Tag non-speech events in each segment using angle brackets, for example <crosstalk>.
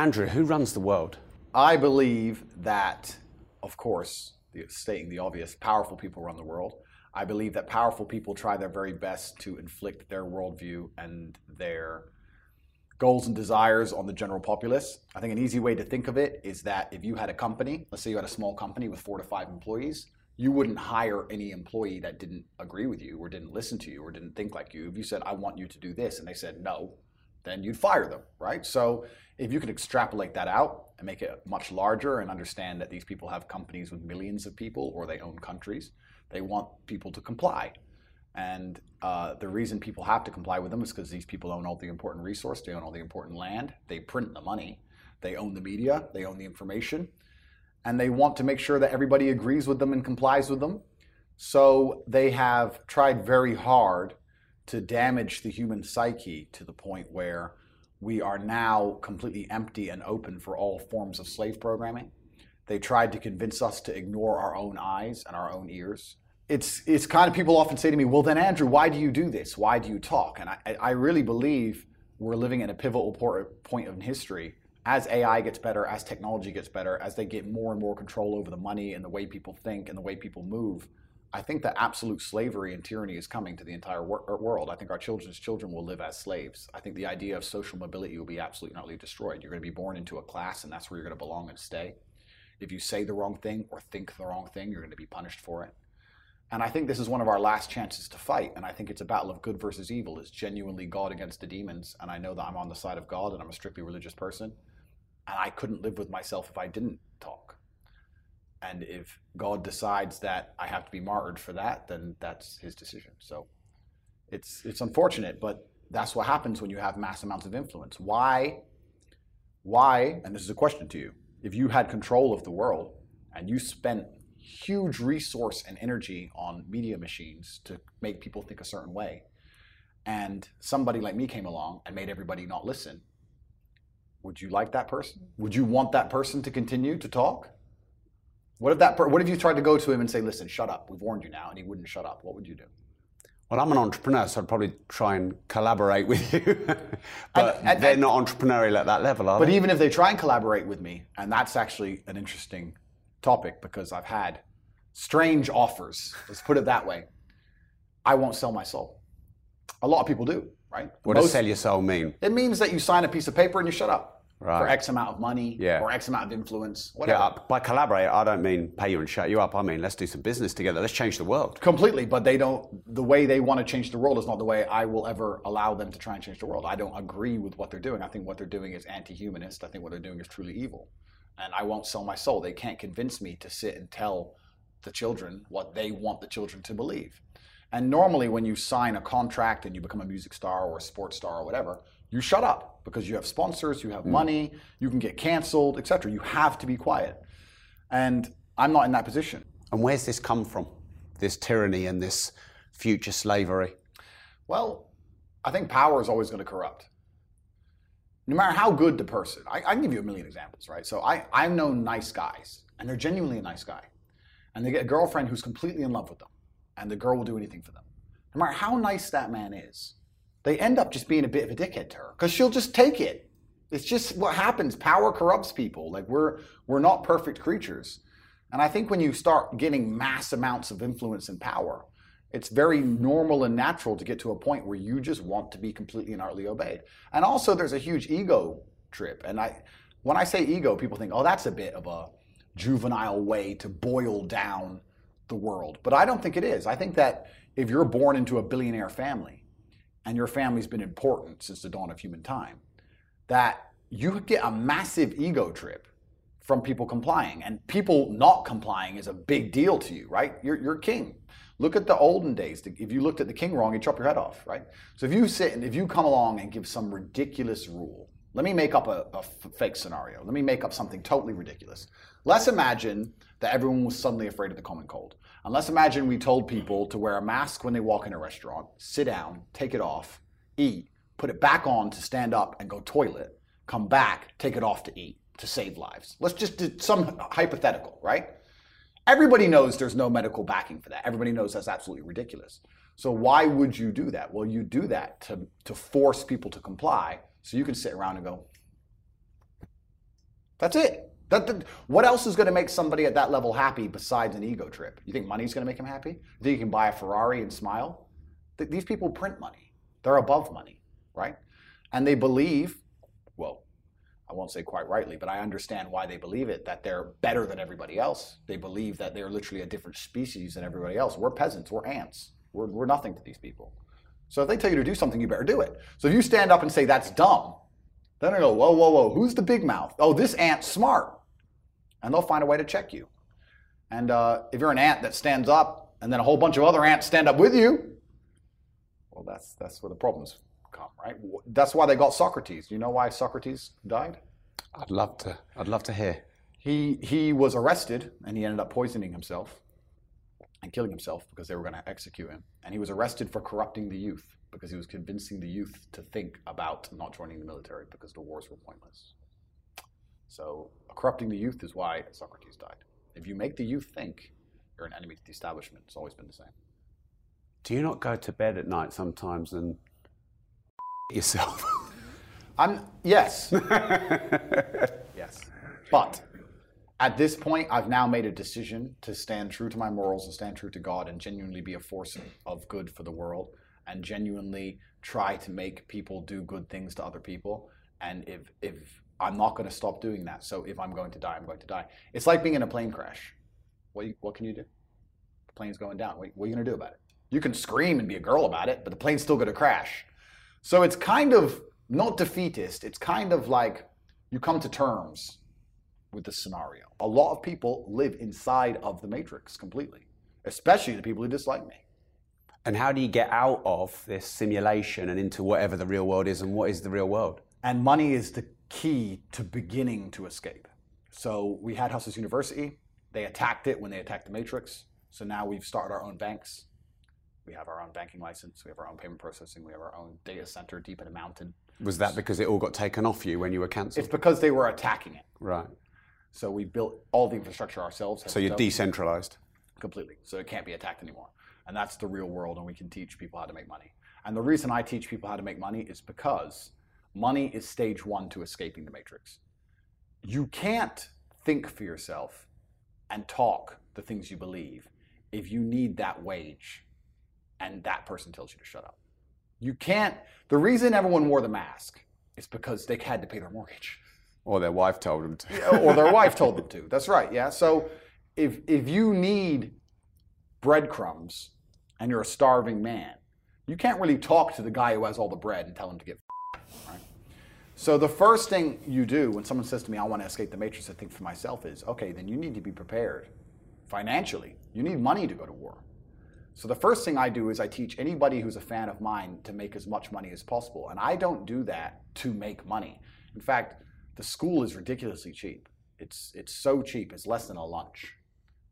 Andrew, who runs the world? I believe that, of course, stating the obvious, powerful people run the world. I believe that powerful people try their very best to inflict their worldview and their goals and desires on the general populace. I think an easy way to think of it is that if you had a company, let's say you had a small company with four to five employees, you wouldn't hire any employee that didn't agree with you or didn't listen to you or didn't think like you. If you said, I want you to do this, and they said no, then you'd fire them, right? So if you could extrapolate that out and make it much larger and understand that these people have companies with millions of people or they own countries, they want people to comply. And uh, the reason people have to comply with them is because these people own all the important resource, they own all the important land, they print the money, they own the media, they own the information, and they want to make sure that everybody agrees with them and complies with them. So they have tried very hard to damage the human psyche to the point where we are now completely empty and open for all forms of slave programming. They tried to convince us to ignore our own eyes and our own ears it's it's kind of people often say to me, well, then Andrew, why do you do this? Why do you talk? And I, I really believe we're living in a pivotal point in history. As AI gets better, as technology gets better, as they get more and more control over the money and the way people think and the way people move, I think that absolute slavery and tyranny is coming to the entire wor- er, world. I think our children's children will live as slaves. I think the idea of social mobility will be absolutely utterly destroyed. You're going to be born into a class, and that's where you're going to belong and stay. If you say the wrong thing or think the wrong thing, you're going to be punished for it. And I think this is one of our last chances to fight. And I think it's a battle of good versus evil. It's genuinely God against the demons. And I know that I'm on the side of God and I'm a strictly religious person. And I couldn't live with myself if I didn't talk. And if God decides that I have to be martyred for that, then that's his decision. So it's, it's unfortunate, but that's what happens when you have mass amounts of influence. Why, why, and this is a question to you, if you had control of the world and you spent huge resource and energy on media machines to make people think a certain way. And somebody like me came along and made everybody not listen. Would you like that person? Would you want that person to continue to talk? What if that? Per- what if you tried to go to him and say, "Listen, shut up. We've warned you now," and he wouldn't shut up? What would you do? Well, I'm an entrepreneur, so I'd probably try and collaborate with you. <laughs> but and, and, they're not entrepreneurial at that level, are but they? But even if they try and collaborate with me, and that's actually an interesting topic because I've had strange offers. Let's put it that way. I won't sell my soul. A lot of people do, right? What Most, does sell your soul mean? It means that you sign a piece of paper and you shut up. Right. For X amount of money yeah. or X amount of influence, whatever. Yeah, by collaborate, I don't mean pay you and shut you up. I mean let's do some business together. Let's change the world. Completely, but they don't. The way they want to change the world is not the way I will ever allow them to try and change the world. I don't agree with what they're doing. I think what they're doing is anti-humanist. I think what they're doing is truly evil and I won't sell my soul. They can't convince me to sit and tell the children what they want the children to believe. And normally, when you sign a contract and you become a music star or a sports star or whatever, you shut up because you have sponsors, you have mm. money, you can get canceled, etc. You have to be quiet. And I'm not in that position. And where's this come from? This tyranny and this future slavery? Well, I think power is always going to corrupt no matter how good the person, I, I, can give you a million examples, right? So I, I've known nice guys, and they're genuinely a nice guy. And they get a girlfriend who's completely in love with them, and the girl will do anything for them. No matter how nice that man is, they end up just being a bit of a dickhead to her because she'll just take it. It's just what happens. Power corrupts people. Like we're we're not perfect creatures. And I think when you start getting mass amounts of influence and power, it's very normal and natural to get to a point where you just want to be completely and utterly obeyed. And also, there's a huge ego trip. And I, when I say ego, people think, oh, that's a bit of a juvenile way to boil down the world. But I don't think it is. I think that if you're born into a billionaire family and your family's been important since the dawn of human time, that you get a massive ego trip from people complying. And people not complying is a big deal to you, right? You're, you're king. Look at the olden days. If you looked at the king wrong, he'd chop your head off, right? So if you sit and if you come along and give some ridiculous rule, let me make up a, a fake scenario. Let me make up something totally ridiculous. Let's imagine that everyone was suddenly afraid of the common cold. And let's imagine we told people to wear a mask when they walk in a restaurant, sit down, take it off, eat, put it back on to stand up and go toilet, come back, take it off to eat to save lives. Let's just do some hypothetical, right? Everybody knows there's no medical backing for that. Everybody knows that's absolutely ridiculous. So why would you do that? Well, you do that to, to force people to comply so you can sit around and go, That's it. That, that, what else is going to make somebody at that level happy besides an ego trip? You think money's going to make them happy? You think you can buy a Ferrari and smile? Th- these people print money. They're above money, right? And they believe, well, I won't say quite rightly, but I understand why they believe it, that they're better than everybody else. They believe that they're literally a different species than everybody else. We're peasants, we're ants. We're, we're nothing to these people. So if they tell you to do something, you better do it. So if you stand up and say, that's dumb, then I go, whoa, whoa, whoa, who's the big mouth? Oh, this ant's smart and they'll find a way to check you. And uh, if you're an ant that stands up, and then a whole bunch of other ants stand up with you, well, that's that's where the problems come, right? That's why they got Socrates. Do You know why Socrates died? I'd love to. I'd love to hear. He he was arrested, and he ended up poisoning himself and killing himself because they were going to execute him. And he was arrested for corrupting the youth because he was convincing the youth to think about not joining the military because the wars were pointless. So corrupting the youth is why Socrates died. If you make the youth think, you're an enemy to the establishment. It's always been the same. Do you not go to bed at night sometimes and <laughs> yourself? I'm yes. <laughs> yes. But at this point, I've now made a decision to stand true to my morals and stand true to God and genuinely be a force of good for the world and genuinely try to make people do good things to other people. And if if I'm not going to stop doing that. So if I'm going to die, I'm going to die. It's like being in a plane crash. What, you, what can you do? The plane's going down. What, what are you going to do about it? You can scream and be a girl about it, but the plane's still going to crash. So it's kind of not defeatist. It's kind of like you come to terms with the scenario. A lot of people live inside of the matrix completely, especially the people who dislike me. And how do you get out of this simulation and into whatever the real world is? And what is the real world? And money is the key to beginning to escape. So we had Hustlers University. They attacked it when they attacked the Matrix. So now we've started our own banks. We have our own banking license. We have our own payment processing. We have our own data center deep in a mountain. Was that because it all got taken off you when you were cancelled? It's because they were attacking it. Right. So we built all the infrastructure ourselves. So you're decentralized? Completely. So it can't be attacked anymore. And that's the real world, and we can teach people how to make money. And the reason I teach people how to make money is because Money is stage one to escaping the matrix. You can't think for yourself and talk the things you believe if you need that wage and that person tells you to shut up. You can't. The reason everyone wore the mask is because they had to pay their mortgage. Or their wife told them to. or their wife told them to. <laughs> That's right. Yeah. So if if you need breadcrumbs and you're a starving man, you can't really talk to the guy who has all the bread and tell him to get so the first thing you do when someone says to me, I want to escape the matrix, I think for myself is, okay, then you need to be prepared financially. You need money to go to war. So the first thing I do is I teach anybody who's a fan of mine to make as much money as possible. And I don't do that to make money. In fact, the school is ridiculously cheap. It's, it's so cheap, it's less than a lunch.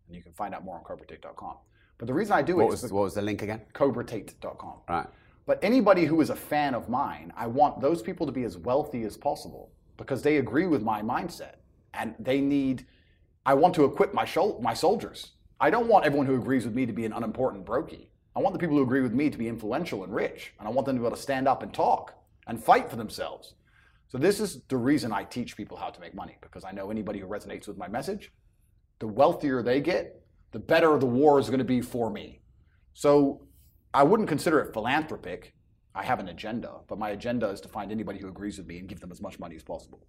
And you can find out more on cobratate.com. But the reason I do what it was, what was the link again? Cobratate.com. Right. But anybody who is a fan of mine, I want those people to be as wealthy as possible because they agree with my mindset and they need. I want to equip my my soldiers. I don't want everyone who agrees with me to be an unimportant brokey. I want the people who agree with me to be influential and rich, and I want them to be able to stand up and talk and fight for themselves. So this is the reason I teach people how to make money because I know anybody who resonates with my message, the wealthier they get, the better the war is going to be for me. So I wouldn't consider it philanthropic. I have an agenda, but my agenda is to find anybody who agrees with me and give them as much money as possible.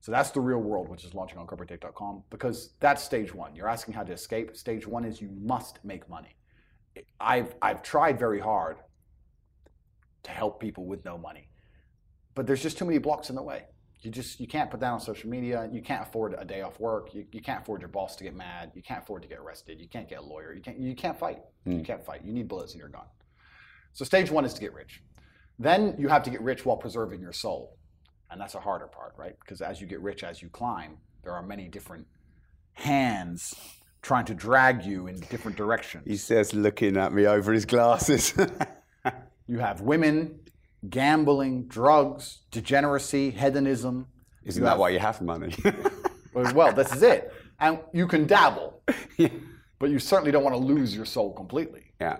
So that's the real world, which is launching on cobratate.com because that's stage one. You're asking how to escape. Stage one is you must make money. I've, I've tried very hard to help people with no money, but there's just too many blocks in the way. You just you can't put that on social media. You can't afford a day off work. You, you can't afford your boss to get mad. You can't afford to get arrested. You can't get a lawyer. You can't you can't fight. Mm. You hmm. can't fight. You need bullets in your gun. So stage one is to get rich. Then you have to get rich while preserving your soul, and that's a harder part, right? Because as you get rich, as you climb, there are many different hands trying to drag you in different directions. He says, looking at me over his glasses. <laughs> you have women gambling, drugs, degeneracy, hedonism. Isn't that why you have money? <laughs> well, this is it. And you can dabble, <laughs> yeah. but you certainly don't want to lose your soul completely. Yeah.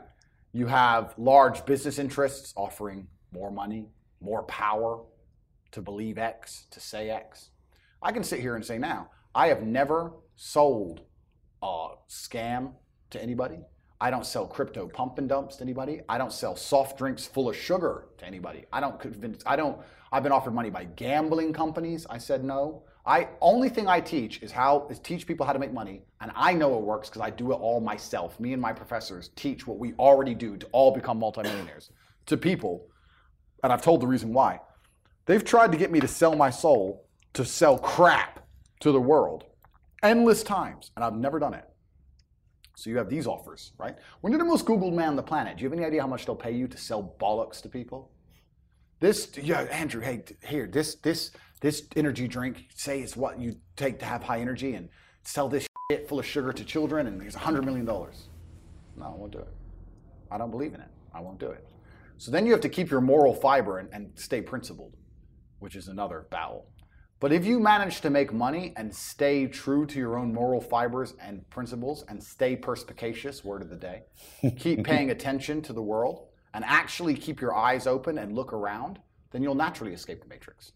You have large business interests offering more money, more power to believe X, to say X. I can sit here and say now, I have never sold a scam to anybody. I don't sell crypto pump and dumps to anybody. I don't sell soft drinks full of sugar to anybody. I don't convince. I don't. I've been offered money by gambling companies. I said no. I only thing I teach is how is teach people how to make money, and I know it works because I do it all myself. Me and my professors teach what we already do to all become multimillionaires to people, and I've told the reason why. They've tried to get me to sell my soul to sell crap to the world endless times, and I've never done it. So you have these offers, right? When you're the most Googled man on the planet, do you have any idea how much they'll pay you to sell bollocks to people? This, yeah, Andrew, hey, here, this, this, this energy drink, say it's what you take to have high energy, and sell this shit full of sugar to children, and here's a hundred million dollars. No, I won't do it. I don't believe in it. I won't do it. So then you have to keep your moral fiber and, and stay principled, which is another battle. But if you manage to make money and stay true to your own moral fibers and principles and stay perspicacious, word of the day, <laughs> keep paying attention to the world and actually keep your eyes open and look around, then you'll naturally escape the matrix.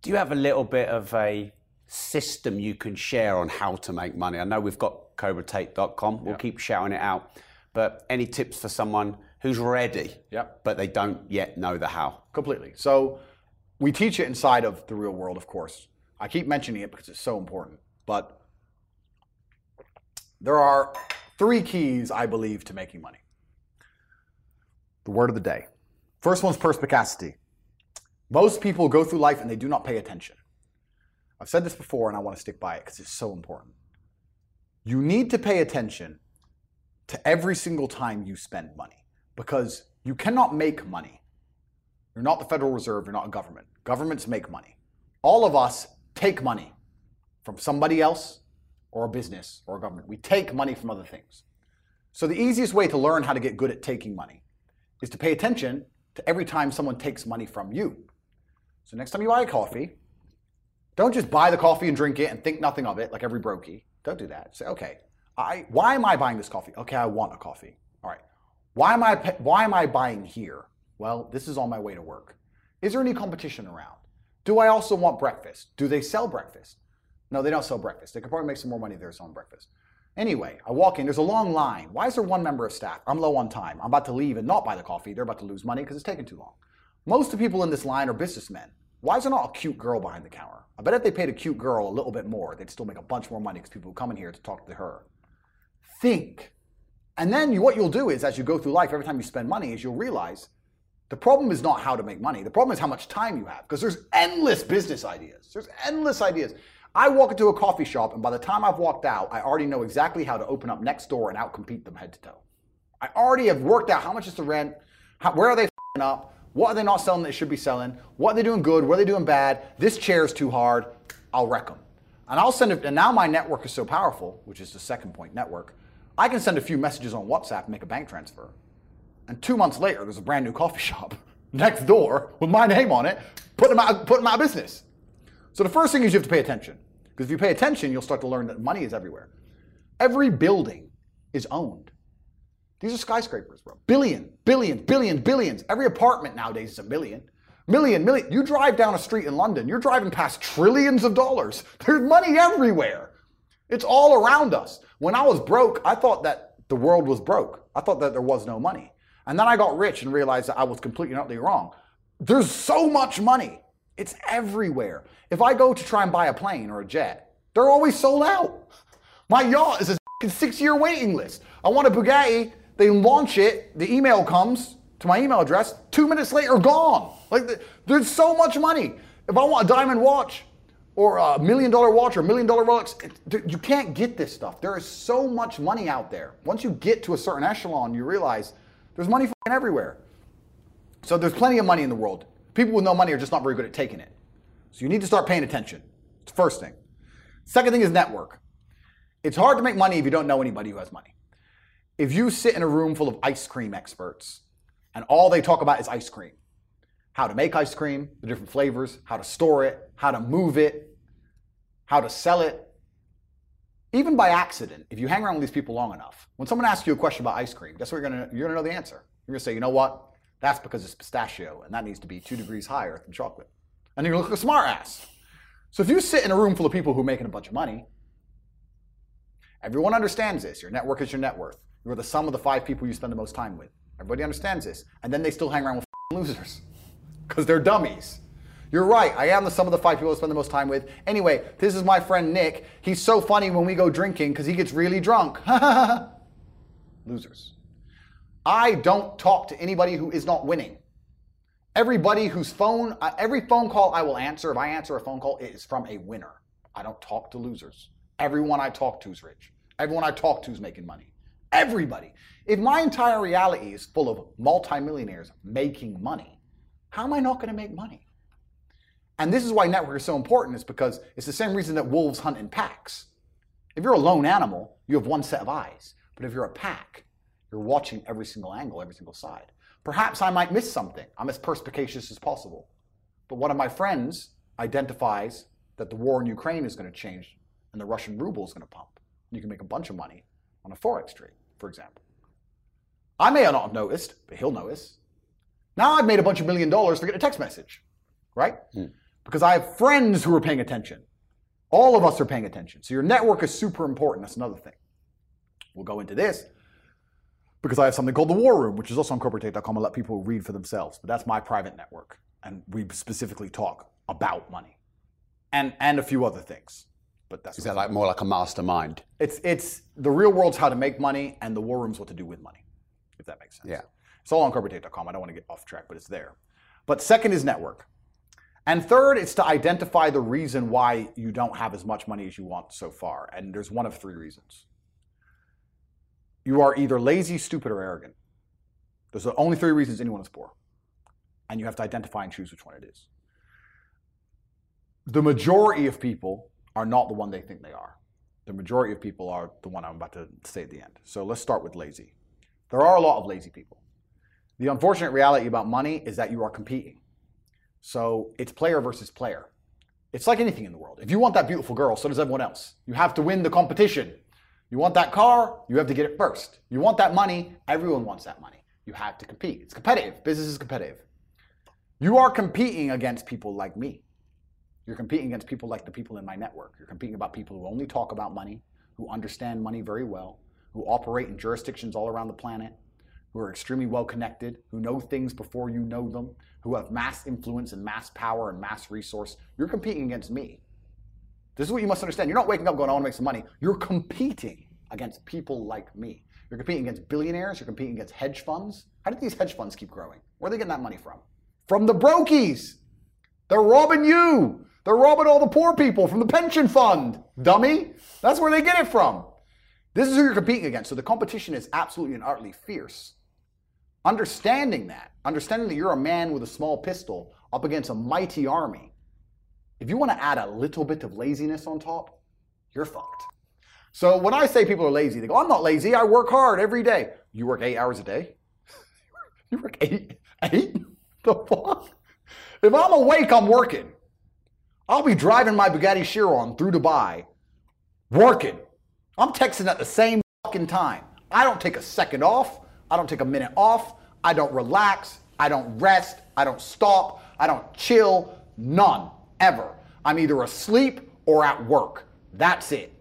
Do you have a little bit of a system you can share on how to make money? I know we've got cobratate.com. We'll yep. keep shouting it out. But any tips for someone who's ready, yep. but they don't yet know the how? Completely. So we teach it inside of the real world, of course. I keep mentioning it because it's so important. But there are three keys, I believe, to making money. The word of the day. First one's perspicacity. Most people go through life and they do not pay attention. I've said this before and I want to stick by it because it's so important. You need to pay attention to every single time you spend money because you cannot make money you're not the Federal Reserve, you're not a government. Governments make money. All of us take money from somebody else or a business or a government. We take money from other things. So the easiest way to learn how to get good at taking money is to pay attention to every time someone takes money from you. So next time you buy a coffee, don't just buy the coffee and drink it and think nothing of it like every brokey. Don't do that. Say, okay, I, why am I buying this coffee? Okay, I want a coffee. All right. Why am I, why am I buying here? Well, this is on my way to work. Is there any competition around? Do I also want breakfast? Do they sell breakfast? No, they don't sell breakfast. They could probably make some more money there selling breakfast. Anyway, I walk in, there's a long line. Why is there one member of staff? I'm low on time. I'm about to leave and not buy the coffee. They're about to lose money because it's taking too long. Most of the people in this line are businessmen. Why is there not a cute girl behind the counter? I bet if they paid a cute girl a little bit more, they'd still make a bunch more money because people would come in here to talk to her. Think. And then you, what you'll do is, as you go through life, every time you spend money, is you'll realize the problem is not how to make money. The problem is how much time you have because there's endless business ideas. There's endless ideas. I walk into a coffee shop and by the time I've walked out, I already know exactly how to open up next door and outcompete them head to toe. I already have worked out how much is the rent, how, where are they up, what are they not selling that they should be selling, what are they doing good, what are they doing bad, this chair is too hard, I'll wreck them. And I'll send it, and now my network is so powerful, which is the second point, network, I can send a few messages on WhatsApp and make a bank transfer. And two months later, there's a brand new coffee shop <laughs> next door with my name on it, put them out, put them out of business. So the first thing is you have to pay attention. Because if you pay attention, you'll start to learn that money is everywhere. Every building is owned. These are skyscrapers, bro. Billion, billion, billion, billions. Every apartment nowadays is a million. Million, million. You drive down a street in London, you're driving past trillions of dollars. <laughs> There's money everywhere. It's all around us. When I was broke, I thought that the world was broke. I thought that there was no money. And then I got rich and realized that I was completely utterly wrong. There's so much money. It's everywhere. If I go to try and buy a plane or a jet, they're always sold out. My yacht is a six year waiting list. I want a Bugatti, they launch it, the email comes to my email address, two minutes later, gone. Like, there's so much money. If I want a diamond watch or a million dollar watch or a million dollar Rolex, you can't get this stuff. There is so much money out there. Once you get to a certain echelon, you realize there's money everywhere. So there's plenty of money in the world. People with no money are just not very good at taking it. So you need to start paying attention. It's the first thing. Second thing is network. It's hard to make money if you don't know anybody who has money. If you sit in a room full of ice cream experts and all they talk about is ice cream, how to make ice cream, the different flavors, how to store it, how to move it, how to sell it, even by accident, if you hang around with these people long enough, when someone asks you a question about ice cream, guess what you're gonna you're gonna know the answer. You're gonna say, you know what? That's because it's pistachio, and that needs to be two degrees higher than chocolate. And you're gonna look like a smart ass. So if you sit in a room full of people who are making a bunch of money, everyone understands this. Your network is your net worth. You're the sum of the five people you spend the most time with. Everybody understands this. And then they still hang around with <laughs> losers because they're dummies. You're right. I am the sum of the five people I spend the most time with. Anyway, this is my friend Nick. He's so funny when we go drinking because he gets really drunk. <laughs> Losers. I don't talk to anybody who is not winning. Everybody whose phone, uh, every phone call I will answer, if I answer a phone call, it is from a winner. I don't talk to losers. Everyone I talk to is rich. Everyone I talk to is making money. Everybody. If my entire reality is full of multimillionaires making money, how am I not going to make money? And this is why network is so important, is because it's the same reason that wolves hunt in packs. If you're a lone animal, you have one set of eyes. But if you're a pack, you're watching every single angle, every single side. Perhaps I might miss something. I'm as perspicacious as possible. But one of my friends identifies that the war in Ukraine is going to change and the Russian ruble is going to pump. You can make a bunch of money on a forex trade, for example. I may not have noticed, but he'll notice. Now I've made a bunch of million dollars for getting a text message, right? Hmm. Because I have friends who are paying attention. All of us are paying attention. So your network is super important. That's another thing. We'll go into this because I have something called the War Room, which is also on cobratate.com. I let people read for themselves, but that's my private network. And we specifically talk about money and, and a few other things. But that's is that like more like a mastermind? It's it's the real world's how to make money, and the war room's what to do with money, if that makes sense. Yeah. It's all on cobratate.com. I don't want to get off track, but it's there. But second is network. And third, it's to identify the reason why you don't have as much money as you want so far. And there's one of three reasons. You are either lazy, stupid, or arrogant. Those are the only three reasons anyone is poor. And you have to identify and choose which one it is. The majority of people are not the one they think they are. The majority of people are the one I'm about to say at the end. So let's start with lazy. There are a lot of lazy people. The unfortunate reality about money is that you are competing. So it's player versus player. It's like anything in the world. If you want that beautiful girl, so does everyone else. You have to win the competition. You want that car, you have to get it first. You want that money, everyone wants that money. You have to compete. It's competitive. Business is competitive. You are competing against people like me. You're competing against people like the people in my network. You're competing about people who only talk about money, who understand money very well, who operate in jurisdictions all around the planet, who are extremely well connected, who know things before you know them, who have mass influence and mass power and mass resource. You're competing against me. This is what you must understand. You're not waking up going, I want to make some money. You're competing against people like me. You're competing against billionaires. You're competing against hedge funds. How did these hedge funds keep growing? Where are they getting that money from? From the brokies. They're robbing you. They're robbing all the poor people from the pension fund, dummy. That's where they get it from. This is who you're competing against. So the competition is absolutely and utterly fierce. Understanding that, understanding that you're a man with a small pistol up against a mighty army, if you want to add a little bit of laziness on top, you're fucked. So when I say people are lazy, they go, I'm not lazy. I work hard every day. You work eight hours a day? <laughs> you work eight? Eight? The fuck? If I'm awake, I'm working. I'll be driving my Bugatti Chiron through Dubai, working. I'm texting at the same fucking time. I don't take a second off. I don't take a minute off. I don't relax. I don't rest. I don't stop. I don't chill. None. Ever. I'm either asleep or at work. That's it.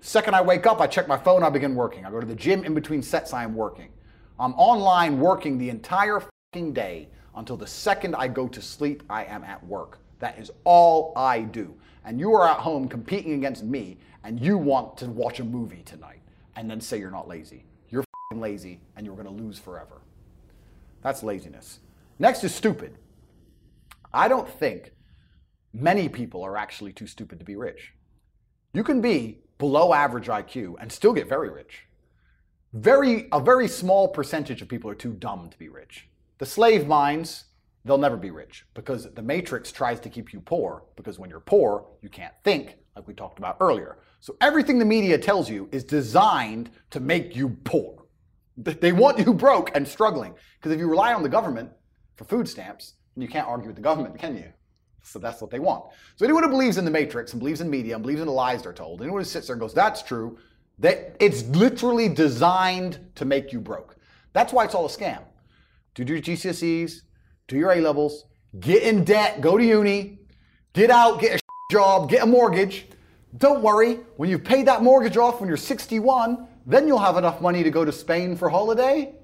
Second I wake up, I check my phone, I begin working. I go to the gym in between sets, I am working. I'm online working the entire fucking day until the second I go to sleep, I am at work. That is all I do. And you are at home competing against me, and you want to watch a movie tonight and then say you're not lazy. Lazy, and you're going to lose forever. That's laziness. Next is stupid. I don't think many people are actually too stupid to be rich. You can be below average IQ and still get very rich. Very, a very small percentage of people are too dumb to be rich. The slave minds they'll never be rich because the matrix tries to keep you poor because when you're poor, you can't think, like we talked about earlier. So everything the media tells you is designed to make you poor. They want you <laughs> broke and struggling because if you rely on the government for food stamps, you can't argue with the government, can you? So that's what they want. So anyone who believes in the matrix and believes in media and believes in the lies they're told, anyone who sits there and goes, that's true, that it's literally designed to make you broke. That's why it's all a scam. Do your GCSEs, do your A levels, get in debt, go to uni, get out, get a <laughs> job, get a mortgage. Don't worry, when you've paid that mortgage off when you're 61, then you'll have enough money to go to Spain for holiday.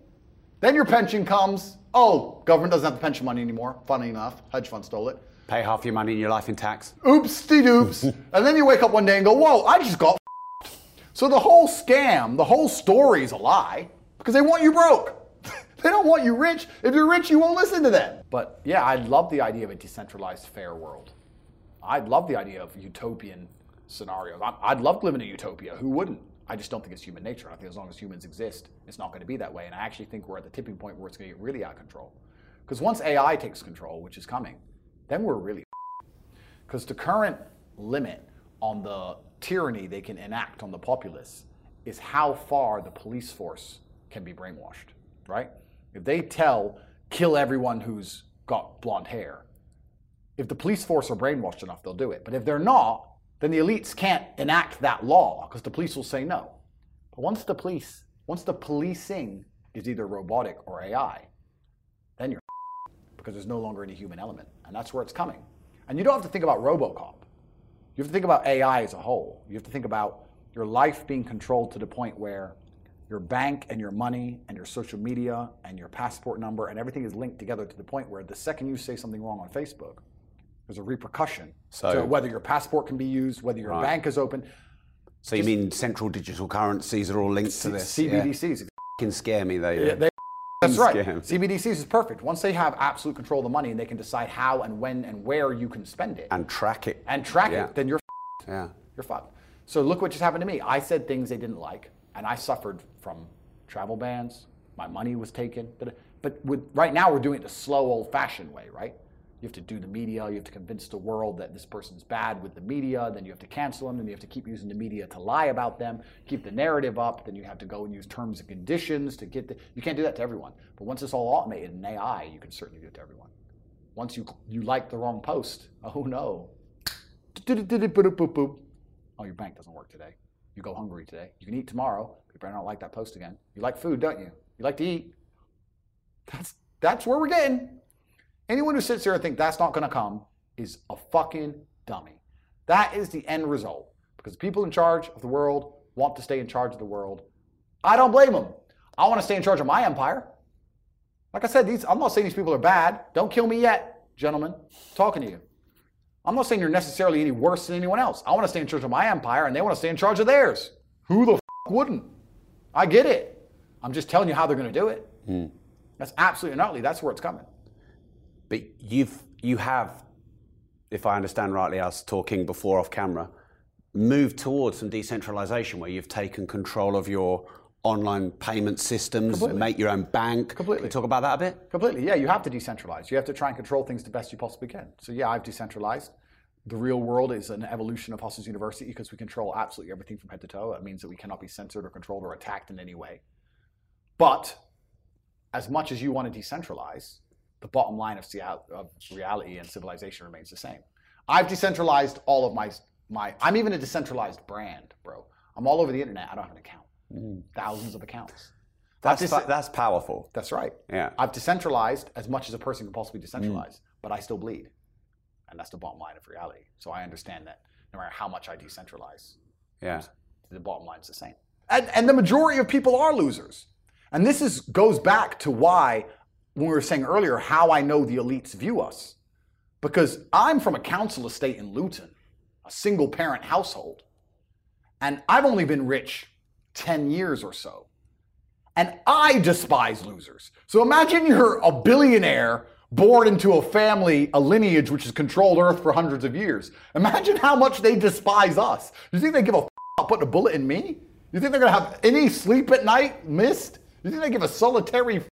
Then your pension comes. Oh, government doesn't have the pension money anymore. Funny enough, hedge fund stole it. Pay half your money in your life in tax. Oops, de doops. <laughs> and then you wake up one day and go, whoa, I just got f***ed. <laughs> So the whole scam, the whole story's a lie because they want you broke. <laughs> they don't want you rich. If you're rich, you won't listen to them. But yeah, I love the idea of a decentralized, fair world. I'd love the idea of utopian scenarios. I- I'd love to live in a utopia. Who wouldn't? I just don't think it's human nature. I think as long as humans exist, it's not going to be that way. And I actually think we're at the tipping point where it's going to get really out of control. Because once AI takes control, which is coming, then we're really <laughs> because the current limit on the tyranny they can enact on the populace is how far the police force can be brainwashed, right? If they tell, kill everyone who's got blonde hair, if the police force are brainwashed enough, they'll do it. But if they're not, then the elites can't enact that law because the police will say no. But once the police, once the policing is either robotic or AI, then you're <laughs> because there's no longer any human element. And that's where it's coming. And you don't have to think about Robocop. You have to think about AI as a whole. You have to think about your life being controlled to the point where your bank and your money and your social media and your passport number and everything is linked together to the point where the second you say something wrong on Facebook, there's a repercussion. So- to whether your passport can be used, whether your Right. bank is open, So you mean central digital currencies are all linked to this? Yeah. CBDCs. Can scare me though. Yeah. They- that's right. Scam. CBDCs is perfect. Once they have absolute control of the money and they can decide how and when and where you can spend it And track it. and track Yeah. it, then you're yeah. you're fucked. So look what just happened to me. I said things they didn't like, and I suffered from travel bans. My money was taken. But but with, right now we're doing it the slow, old-fashioned way, right? You have to do the media. You have to convince the world that this person's bad with the media. Then you have to cancel them. Then you have to keep using the media to lie about them. Keep the narrative up. Then you have to go and use terms and conditions to get the. You can't do that to everyone. But once it's all automated in AI, you can certainly do it to everyone. Once you you like the wrong post, <laughs> oh no. Oh, your bank doesn't work today. You go hungry today. You can eat tomorrow. You better not like that post again. You like food, don't you? You like to eat. That's that's where we're getting. Anyone who sits there and thinks that's not going to come is a fucking dummy. That is the end result because the people in charge of the world want to stay in charge of the world. I don't blame them. I want to stay in charge of my empire. Like I said, these, I'm not saying these people are bad. Don't kill me yet, gentlemen. talking to you. I'm not saying you're necessarily any worse than anyone else. I want to stay in charge of my empire and they want to stay in charge of theirs. Who the f- wouldn't? I get it. I'm just telling you how they're going to do it. Hmm. That's absolutely utterly, that's where it's coming. But you've you have, if I understand rightly, us talking before off camera, moved towards some decentralization where you've taken control of your online payment systems, Completely. make your own bank. Completely. Talk about that a bit? Completely. Yeah, you have to decentralize. You have to try and control things the best you possibly can. So, yeah, I've decentralized. The real world is an evolution of Hustlers University because we control absolutely everything from head to toe. That means that we cannot be censored or controlled or attacked in any way. But as much as you want to decentralize, the bottom line of, of reality and civilization remains the same. I've decentralized all of my my. I'm even a decentralized brand, bro. I'm all over the internet. I don't have an account. Mm. Thousands of accounts. That's I've fa- dece- that's powerful. that's right. Yeah. I've decentralized as much as a person can possibly decentralize, mm. but I still bleed. And that's the bottom line of reality. So I understand that no matter how much I decentralize, Yeah. the bottom line's the same. And, and the majority of people are losers. And this is goes back to why, when we were saying earlier, how I know the elites view us. Because I'm from a council estate in Luton, a single parent household. And I've only been rich 10 years or so. And I despise losers. So imagine you're a billionaire born into a family, a lineage which has controlled Earth for hundreds of years. Imagine how much they despise us. You think they give a f- about putting a bullet in me? You think they're gonna have any sleep at night missed? You think they give a solitary f-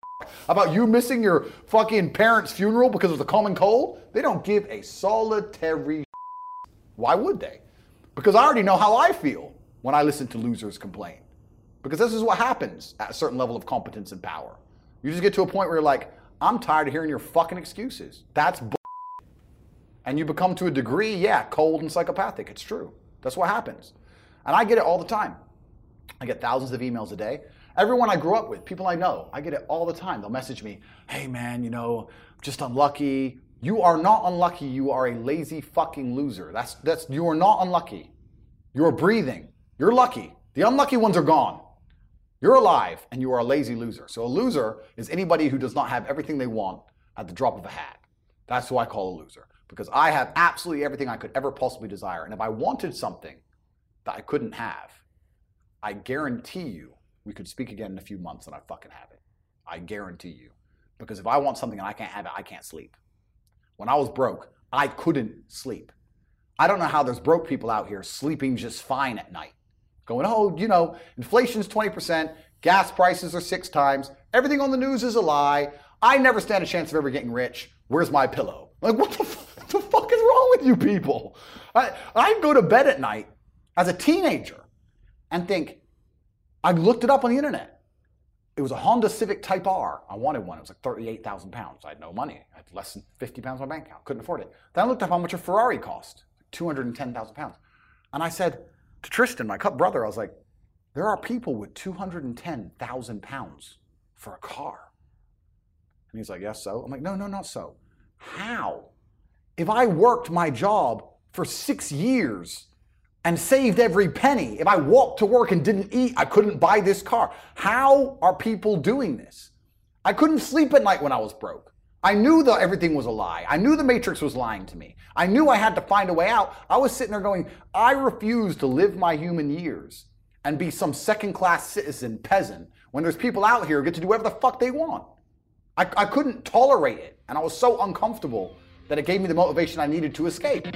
about you missing your fucking parents' funeral because of the common cold? They don't give a solitary. <laughs> Why would they? Because I already know how I feel when I listen to losers complain. Because this is what happens at a certain level of competence and power. You just get to a point where you're like, I'm tired of hearing your fucking excuses. That's bull. And you become to a degree, yeah, cold and psychopathic. It's true. That's what happens. And I get it all the time. I get thousands of emails a day. Everyone I grew up with, people I know, I get it all the time. They'll message me, hey man, you know, just unlucky, You are not unlucky. You are a lazy fucking loser. That's that's you are not unlucky. You're breathing. You're lucky. The unlucky ones are gone. You're alive and you are a lazy loser. So a loser is anybody who does not have everything they want at the drop of a hat. That's who I call a loser because I have absolutely everything I could ever possibly desire. And if I wanted something that I couldn't have, I guarantee you we could speak again in a few months and I fucking have it. I guarantee you. Because if I want something and I can't have it, I can't sleep. When I was broke, I couldn't sleep. I don't know how there's broke people out here sleeping just fine at night. Going, oh, you know, inflation's 20%, gas prices are six times, everything on the news is a lie. I never stand a chance of ever getting rich. Where's my pillow? Like, what the, f- the fuck is wrong with you people? I, I go to bed at night as a teenager and think, I looked it up on the internet. It was a Honda Civic Type R. I wanted one. It was like 38,000 pounds. I had no money. I had less than 50 pounds in my bank account. Couldn't afford it. Then I looked up how much a Ferrari cost 210,000 pounds. And I said to Tristan, my brother, I was like, there are people with 210,000 pounds for a car. And he's like, yes, so? I'm like, no, no, not so. How? If I worked my job for six years and saved every penny. If I walked to work and didn't eat, I couldn't buy this car. How are people doing this? I couldn't sleep at night when I was broke. I knew that everything was a lie. I knew the Matrix was lying to me. I knew I had to find a way out. I was sitting there going, I refuse to live my human years and be some second class citizen peasant when there's people out here who get to do whatever the fuck they want. I, I couldn't tolerate it. And I was so uncomfortable that it gave me the motivation I needed to escape.